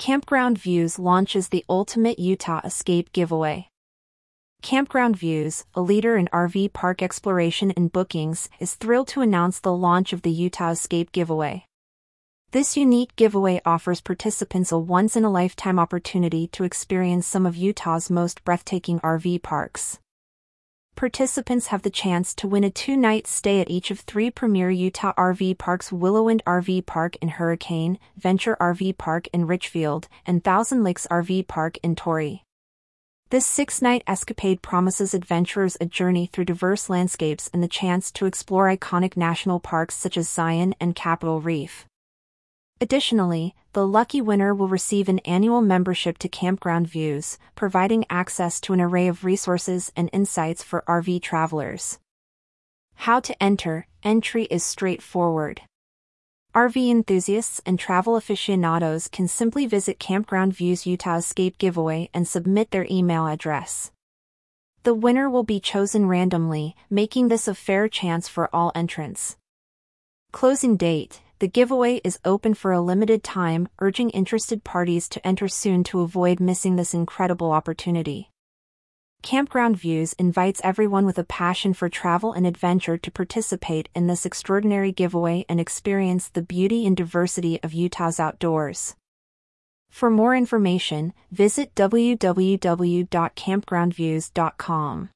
Campground Views launches the Ultimate Utah Escape Giveaway. Campground Views, a leader in RV park exploration and bookings, is thrilled to announce the launch of the Utah Escape Giveaway. This unique giveaway offers participants a once in a lifetime opportunity to experience some of Utah's most breathtaking RV parks participants have the chance to win a two-night stay at each of three premier Utah RV parks Willowwind RV Park in Hurricane, Venture RV Park in Richfield, and Thousand Lakes RV Park in Torrey. This six-night escapade promises adventurers a journey through diverse landscapes and the chance to explore iconic national parks such as Zion and Capitol Reef. Additionally, the lucky winner will receive an annual membership to Campground Views, providing access to an array of resources and insights for RV travelers. How to enter Entry is straightforward. RV enthusiasts and travel aficionados can simply visit Campground Views Utah Escape giveaway and submit their email address. The winner will be chosen randomly, making this a fair chance for all entrants. Closing date the giveaway is open for a limited time, urging interested parties to enter soon to avoid missing this incredible opportunity. Campground Views invites everyone with a passion for travel and adventure to participate in this extraordinary giveaway and experience the beauty and diversity of Utah's outdoors. For more information, visit www.campgroundviews.com.